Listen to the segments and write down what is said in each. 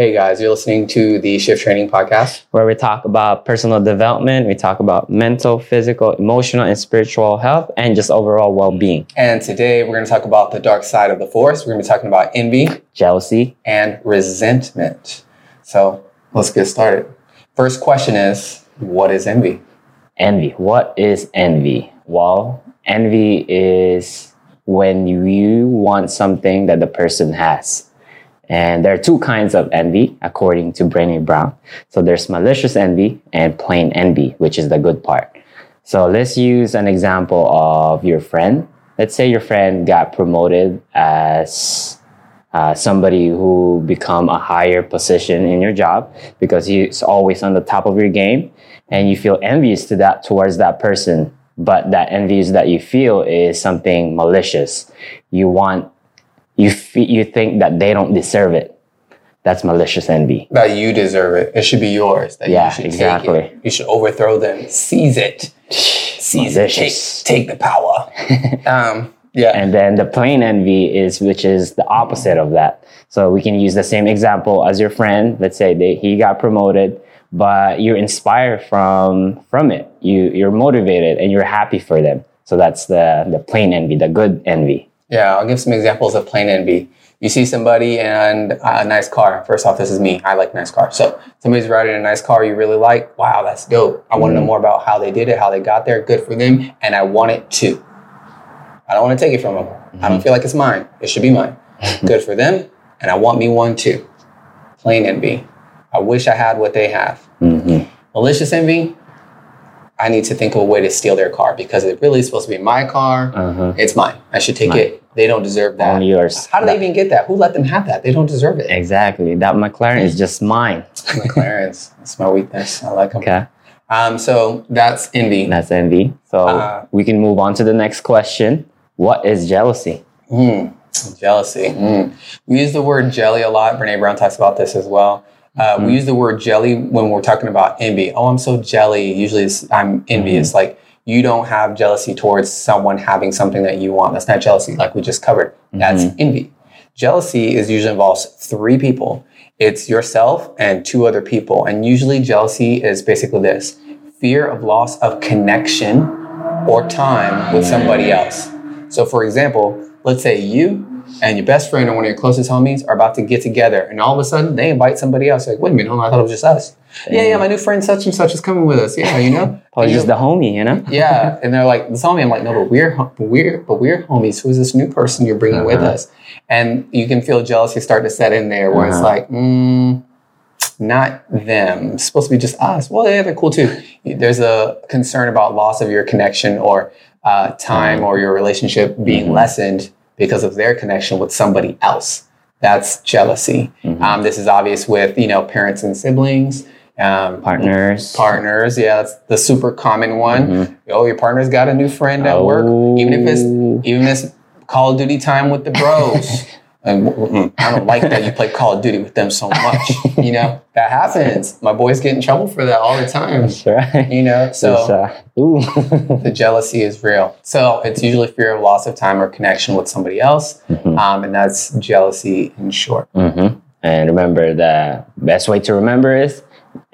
Hey guys, you're listening to the Shift Training Podcast. where we talk about personal development, we talk about mental, physical, emotional, and spiritual health, and just overall well being, And today we're going to talk about the dark side of the force. We're going to be talking about envy jealousy. and resentment. So let's get started. First question is What is envy? Envy. What is envy? Well, envy is when you want something that the person has. And there are two kinds of envy, according to Brené Brown. So there's malicious envy and plain envy, which is the good part. So let's use an example of your friend. Let's say your friend got promoted as uh, somebody who become a higher position in your job because he's always on the top of your game and you feel envious to that towards that person but that envious that you feel is something malicious you want you fe- you think that they don't deserve it that's malicious envy That you deserve it. It should be yours. That Yeah, you should exactly. take it. You should overthrow them, seize it. Seize it. Take, take the power. um, yeah. and then the plain envy is which is the opposite of that so we can use the same example as your friend let's say they, he got promoted but you're inspired from from it you you're motivated and you're happy for them so that's the the plain envy the good envy Yeah, I'll give some examples of plain envy. You see somebody and a nice car. First off, this is me. I like nice cars. So somebody's riding a nice car you really like. Wow, that's dope. I want to know more about how they did it, how they got there. Good for them. And I want it too. I don't want to take it from them. I don't feel like it's mine. It should be mine. Good for them. And I want me one too. Plain envy. I wish I had what they have. mm-hmm. Malicious envy. I need to think of a way to steal their car because it really is supposed to be my car. uh-huh. It's mine. I should take Mine. it. They don't deserve that. only yours How do they even get that? Who let them have that? They don't deserve it. exactly that mclaren is just mine McLaren's. That's my weakness. I like them. okay Um, so that's envy. that's envy so Uh, we can move on to the next question what is jealousy Mm, jealousy. Mm. We use the word jelly a lot. Brene Brown talks about this as well. Uh, We use the word jelly when we're talking about envy. Oh, I'm so jelly. Usually it's, I'm envious. Like you don't have jealousy towards someone having something that you want. That's not jealousy, like we just covered. That's mm-hmm. envy. Jealousy is usually involves three people. It's yourself and two other people. And usually jealousy is basically this fear of loss of connection or time with somebody else. So, for example, let's say you and your best friend or one of your closest homies are about to get together, and all of a sudden they invite somebody else. You're like, wait a minute, hold on, I thought it was just us. Yeah, yeah, my new friend such and such is coming with us. Yeah, you know. oh And just the homie you know yeah, and they're like, this homie. I'm like, no, but we're ho- but we're but we're homies. Who's this new person you're bringing with Uh-huh. us? And you can feel jealousy start to set in there, where it's Uh-huh. like, mm, not them. It's supposed to be just us. Well, yeah, they're cool too. There's a concern about loss of your connection or uh, time or your relationship being Mhm. lessened because of their connection with somebody else. That's jealousy. Mhm. Um, this is obvious with you know parents and siblings. Um, partners partners. Yeah, that's the super common one. Mhm. Oh, your partner's got a new friend at work, even if it's Oh. even if it's Call of Duty time with the bros. and mm, I don't like that you play Call of Duty with them so much. you know that happens. My boys get in trouble for that all the time. That's right. You know, so uh, the jealousy is real. So it's usually fear of loss of time or connection with somebody else, Mhm. um, and that's jealousy in short. hmm And remember, the best way to remember is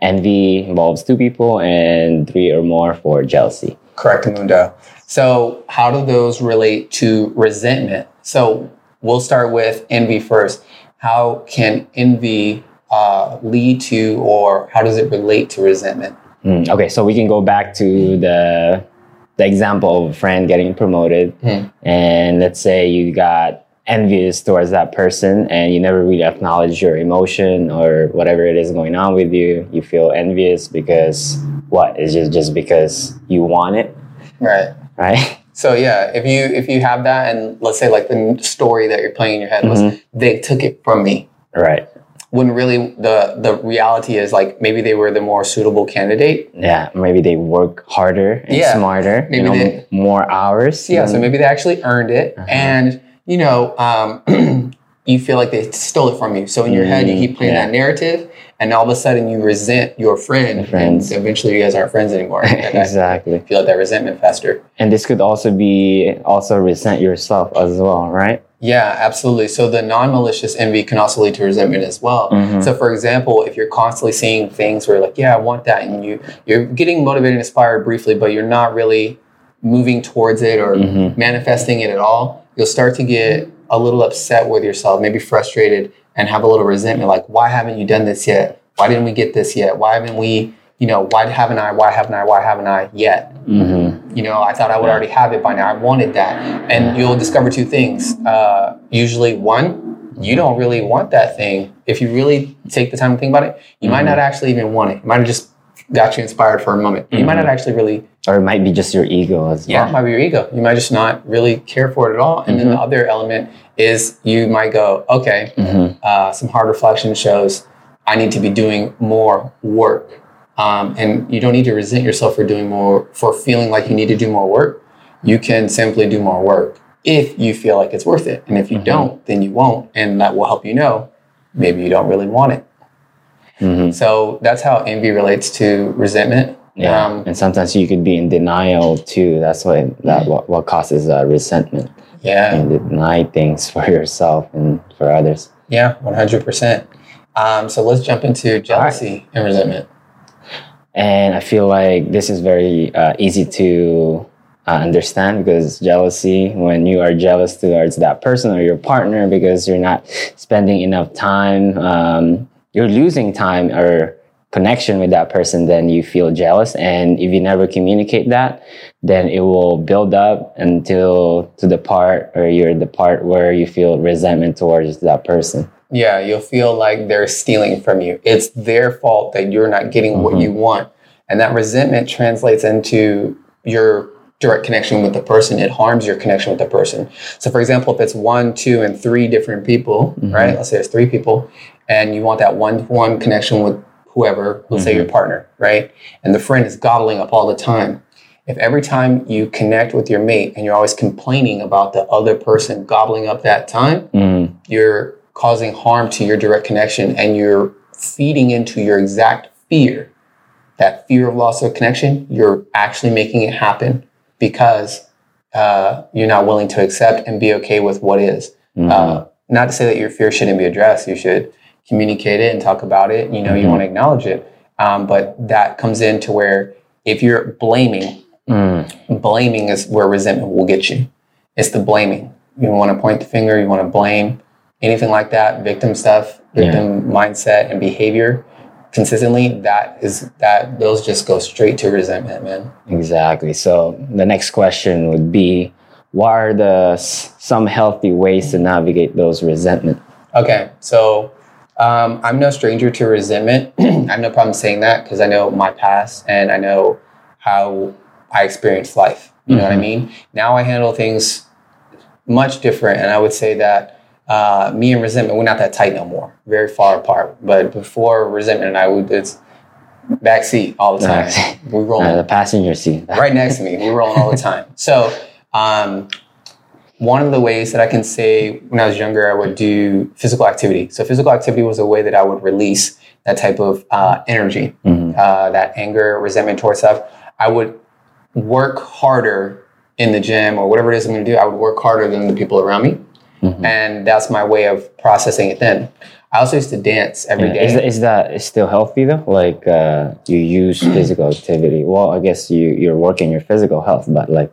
envy involves two people and three or more for jealousy. Correct, Mundo. So, how do those relate to resentment? So, we'll start with envy first. How can envy uh, lead to, or how does it relate to resentment? Mm, Okay, so we can go back to the the example of a friend getting promoted, Hmm. and let's say you got envious towards that person, and you never really acknowledge your emotion or whatever it is going on with you. You feel envious because what? Is just just because you want it, Right. right? So, yeah, if you if you have that, and let's say like the story that you're playing in your head was they took it from me. right. When really the the reality is like maybe they were the more suitable candidate. Yeah, maybe they work harder and Yeah, smarter. maybe you know, they- more hours. Yeah, so maybe they actually earned it, Uh-huh. and you know, um, you feel like they stole it from you. So in your head, you Mm, keep playing yeah. that narrative, and all of a sudden you resent your friend, friends. and eventually you guys aren't friends anymore. Exactly. You feel that resentment faster. And this could also be also resent yourself as well, right? Yeah, absolutely. So the non-malicious envy can also lead to resentment as well. Mhm. So, for example, if you're constantly seeing things where, like, yeah, I want that, and you you're getting motivated and inspired briefly, but you're not really moving towards it or Mhm. manifesting it at all, you'll start to get a little upset with yourself, maybe frustrated, and have a little resentment. Like, why haven't you done this yet? Why didn't we get this yet? Why haven't we? You know, why haven't I? Why haven't I? Why haven't I yet? Mm-hmm. You know, I thought I would already have it by now. I wanted that. And you'll discover two things. Uh, usually, one, you don't really want that thing. If you really take the time to think about it, you might not actually even want it. It might have just got you inspired for a moment. You might not actually really, Or it might be just your ego as yeah, it might be your ego. You might just not really care for it at all. And then the other element is you might go, okay, Mhm. uh, some hard reflection shows I need to be doing more work. Um, and you don't need to resent yourself for doing more, for feeling like you need to do more work. You can simply do more work if you feel like it's worth it. And if you don't, then you won't. And that will help you know maybe you don't really want it. Mhm. So that's how envy relates to resentment. Yeah, Um, and sometimes you could be in denial too. That's what that what, what causes uh, resentment yeah. and deny things for yourself and for others. Yeah, 100%. Um, so let's jump into jealousy and resentment. And I feel like this is very uh, easy to uh, understand because jealousy, when you are jealous towards that person or your partner because you're not spending enough time, um, you're losing time or connection with that person, then you feel jealous. And if you never communicate that, then it will build up until to the part or you're the part where you feel resentment towards that person. Yeah, you'll feel like they're stealing from you. It's their fault that you're not getting what mm-hmm. you want. And that resentment translates into your direct connection with the person. It harms your connection with the person. So, for example, if it's one, two, and three different people, mm-hmm. right? Let's say it's three people, and you want that one to one connection with whoever, let's say your partner, right? And the friend is gobbling up all the time. If every time you connect with your mate and you're always complaining about the other person gobbling up that time, Mm, you're causing harm to your direct connection and you're feeding into your exact fear. That fear of loss of connection you're actually making it happen because uh, you're not willing to accept and be okay with what is. Uh, not to say that your fear shouldn't be addressed you should communicate it and talk about it you know you want to acknowledge it um, but that comes into where if you're blaming mm, blaming is where resentment will get you. It's the blaming. You want to point the finger, you want to blame, anything like that, victim stuff, victim mindset and behavior consistently, that is that those just go straight to resentment, man. Exactly. So the next question would be, what are the some healthy ways to navigate those resentment? Okay, so um, I'm no stranger to resentment. I have no problem saying that because I know my past and I know how I experienced life. You know what I mean? Now I handle things much different, and I would say that uh, me and resentment we're not that tight no more. Very far apart. But before resentment and I would it's backseat all the time. Backseat. we rolling Uh, the passenger seat. right next to me. We roll all the time. So, um, one of the ways that I can say when I was younger, I would do physical activity. So, physical activity was a way that I would release that type of uh, energy, Mhm. uh, that anger, resentment towards stuff. I would work harder in the gym or whatever it is I'm going to do. I would work harder than the people around me. Mhm. And that's my way of processing it then. I also used to dance every Yeah. day. Is, that- is that is still healthy though? Like uh, you use physical activity. Well, I guess you you're working your physical health, but like,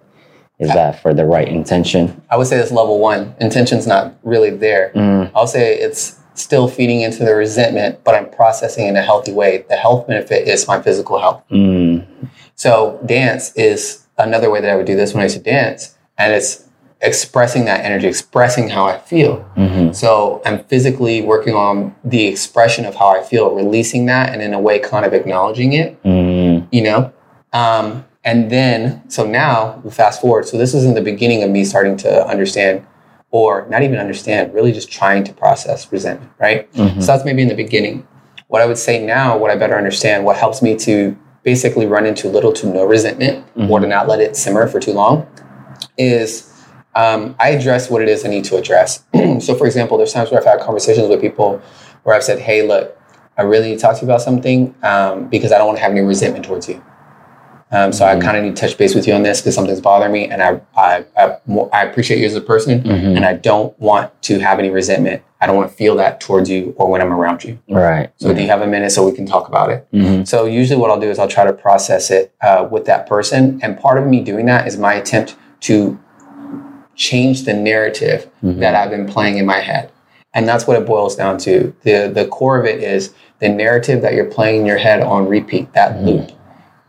is that for the right intention? I would say that's level one. Intention's not really there. Mm, I'll say it's still feeding into the resentment, but I'm processing in a healthy way. The health benefit is my physical health. mm, So dance is another way that I would do this when I used to dance, and it's expressing that energy, expressing how I feel. mhm. So I'm physically working on the expression of how I feel, releasing that, and in a way, kind of acknowledging it. Mm, You know. Um, and then, so now we fast forward. So this is in the beginning of me starting to understand, or not even understand, really just trying to process resentment, right? mhm. So that's maybe in the beginning. What I would say now, what I better understand, what helps me to basically run into little to no resentment or to not let it simmer for too long is um, I address what it is I need to address. so, for example, there's times where I've had conversations with people where I've said, hey, look, I really need to talk to you about something um, because I don't want to have any resentment towards you. Um, so I kind of need to touch base with you on this because something's bothering me, and I I, I, I appreciate you as a person, Mhm. and I don't want to have any resentment. I don't want to feel that towards you or when I'm around you. Right. So do you have a minute so we can talk about it? Mhm. So usually what I'll do is I'll try to process it uh, with that person, and part of me doing that is my attempt to change the narrative Mhm. that I've been playing in my head, and that's what it boils down to. the The core of it is the narrative that you're playing in your head on repeat. That Mhm. loop.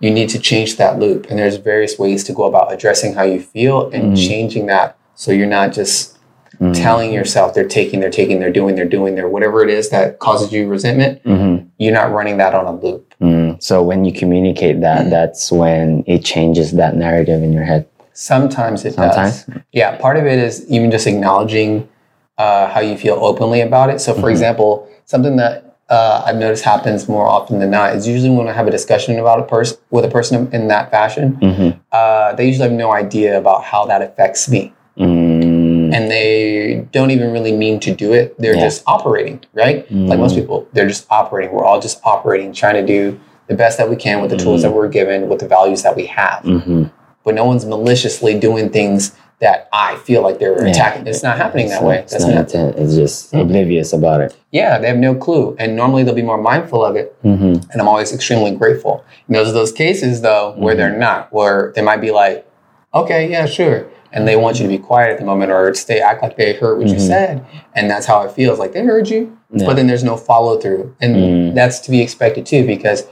You need to change that loop, and there's various ways to go about addressing how you feel and Mhm. changing that, so you're not just Mhm. telling yourself they're taking, they're taking, they're doing, they're doing, they're whatever it is that causes you resentment. Mhm. You're not running that on a loop. Mm. So when you communicate that, that's when it changes that narrative in your head. Sometimes it Sometimes. does. Yeah, part of it is even just acknowledging uh, how you feel openly about it. So, for Mhm. example, something that uh, I've noticed happens more often than not is usually when I have a discussion about a person with a person in that fashion, Mm-hmm. uh, they usually have no idea about how that affects me, Mm. and they don't even really mean to do it. They're Yeah. just operating, right? Like most Mm. people, they're just operating. We're all just operating, trying to do the best that we can with the tools Mhm. that we're given, with the values that we have. Mhm. but no one's maliciously doing things that I feel like they're Yeah. attacking. It's not happening that It's way. not- That's It's, not not, intent. It's just oblivious about it. yeah, they have no clue. And normally they'll be more mindful of it. Mm-hmm. And I'm always extremely grateful. And those are those cases, though, where they're not, where they might be like, okay, yeah, sure. And they want you to be quiet at the moment or stay, act like they heard what you Mhm. said. And that's how it feels like they heard you. Yeah. But then there's no follow through. And Mm. that's to be expected too, because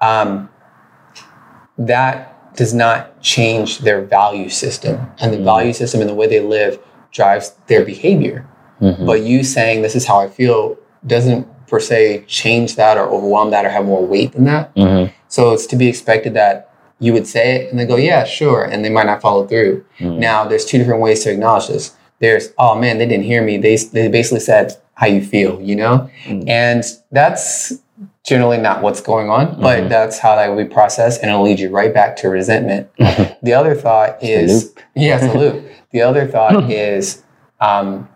um, that does not change their value system. And the Mm. value system and the way they live drives their behavior. Mhm. But you saying this is how I feel doesn't per se change that or overwhelm that or have more weight than that. Mhm. So it's to be expected that you would say it and they go, yeah, sure. And they might not follow through. Mhm. Now, there's two different ways to acknowledge this. There's, oh man, they didn't hear me. They, they basically said how you feel, you know? Mm. And that's generally not what's going on, but Mhm. that's how that will be processed and it'll lead you right back to resentment. the other thought is, yeah, it's a loop. The other thought is, um,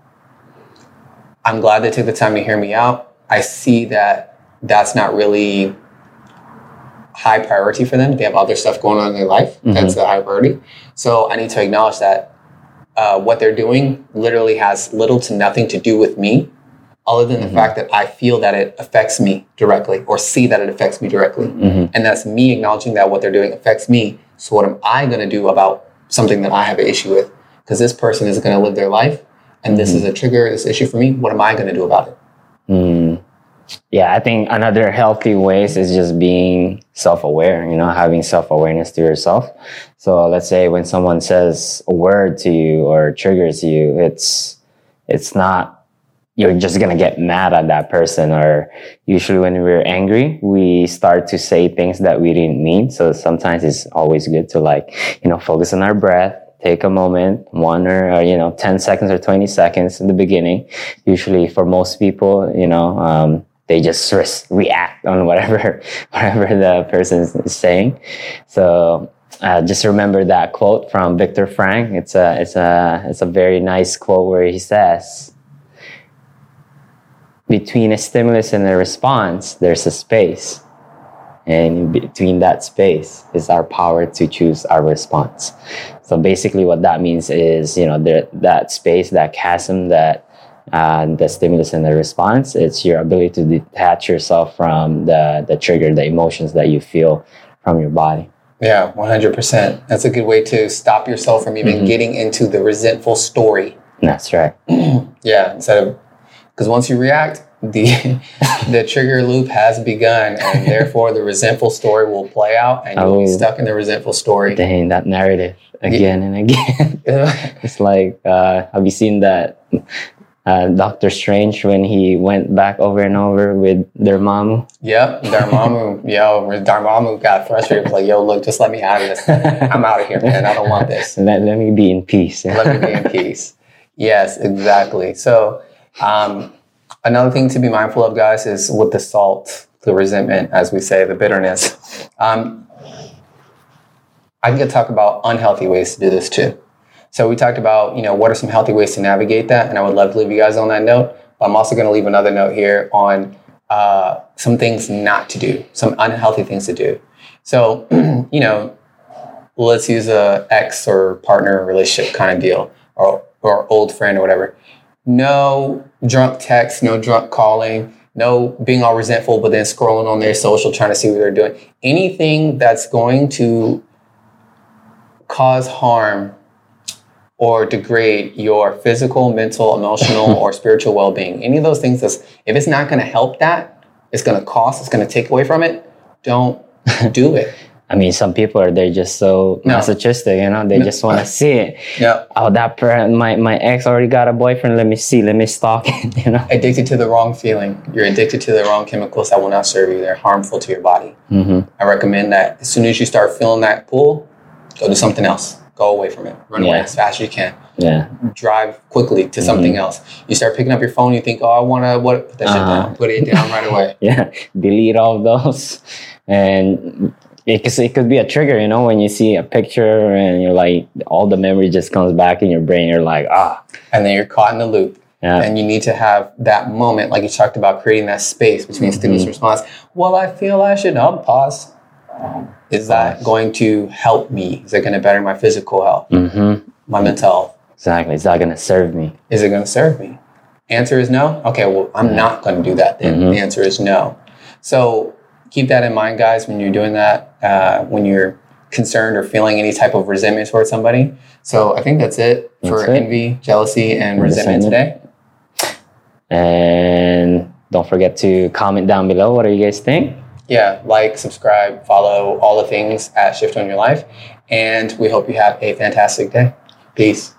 I'm glad they took the time to hear me out. I see that that's not really high priority for them. They have other stuff going on in their life. That's a high priority. So I need to acknowledge that uh, what they're doing literally has little to nothing to do with me, other than the fact that I feel that it affects me directly or see that it affects me directly. Mhm. And that's me acknowledging that what they're doing affects me. So what am I going to do about something that I have an issue with? Because this person is going to live their life and this is a trigger, this issue for me. What am I going to do about it? Mm. Yeah, I think another healthy ways is just being self-aware, you know, having self-awareness to yourself. So let's say when someone says a word to you or triggers you, it's it's not you're just gonna get mad at that person or usually when we're angry we start to say things that we didn't mean. So sometimes it's always good to like you know focus on our breath take a moment one or, or you know 10 seconds or 20 seconds in the beginning. Usually for most people you know um, they just res- react on whatever whatever the person is saying. So uh, just remember that quote from Viktor Frankl. It's a it's a it's a very nice quote where he says, "Between a stimulus and a response, there's a space, and between that space is our power to choose our response." So basically, what that means is, you know, there, that space, that chasm, that uh, the stimulus and the response, it's your ability to detach yourself from the the trigger, the emotions that you feel from your body. Yeah, 100%. That's a good way to stop yourself from even Mhm. getting into the resentful story. That's right. Yeah, instead of because once you react, the the trigger loop has begun, and therefore the resentful story will play out, and you'll be Oh. stuck in the resentful story. Dang, that narrative again and again. it's like, uh, have you seen that uh, Doctor Strange when he went back over and over with their mom? yep, Dormammu, yo, Dormammu got frustrated. Was like, yo, look, just let me out of this. I'm out of here, man. I don't want this. Let, let me be in peace. Let me be in peace. Yes, exactly. So, um, another thing to be mindful of, guys, is with the salt, the resentment, as we say, the bitterness. Um, I could talk about unhealthy ways to do this too. So we talked about, you know, what are some healthy ways to navigate that, and I would love to leave you guys on that note. But I'm also going to leave another note here on uh, some things not to do, some unhealthy things to do. So, you know, let's use a ex or partner relationship kind of deal or, or old friend or whatever. No drunk text, no drunk calling, no being all resentful, but then scrolling on their social trying to see what they're doing. Anything that's going to cause harm or degrade your physical, mental, emotional, or spiritual well being. Any of those things, that's, if it's not going to help that, it's going to cost, it's going to take away from it, don't do it. I mean, some people are they're just so No. masochistic, you know. They just want to see it. Yeah. Oh, that per- my my ex already got a boyfriend. Let me see. Let me stalk it. You know. Addicted to the wrong feeling. You're addicted to the wrong chemicals that will not serve you. They're harmful to your body. Mm-hmm. I recommend that as soon as you start feeling that pull, go do something else. Go away from it. Run away as fast as you can. Yeah. Drive quickly to something else. You start picking up your phone. You think, oh, I want to what? Put that Uh-huh. down. Put it down right away. yeah delete all those and it could, it could be a trigger you know when you see a picture and you're like all the memory just comes back in your brain you're like ah And then you're caught in the loop. yeah And you need to have that moment, like you talked about, creating that space between stimulus response. Well, I feel I should um, pause. Is that going to help me? Is it going to better my physical health, mm-hmm. my mental health? exactly Is that gonna serve me Is it going to serve me? Answer is no. Okay, well, I'm not going to do that then. The answer is no. So keep that in mind, guys, when you're doing that, uh, when you're concerned or feeling any type of resentment towards somebody. So I think that's it for it. envy, jealousy, and resentment Resentment. today. and don't forget to comment down below what do you guys think yeah, like, subscribe, follow all the things at Shift Own Your Life. And we hope you have a fantastic day. Peace.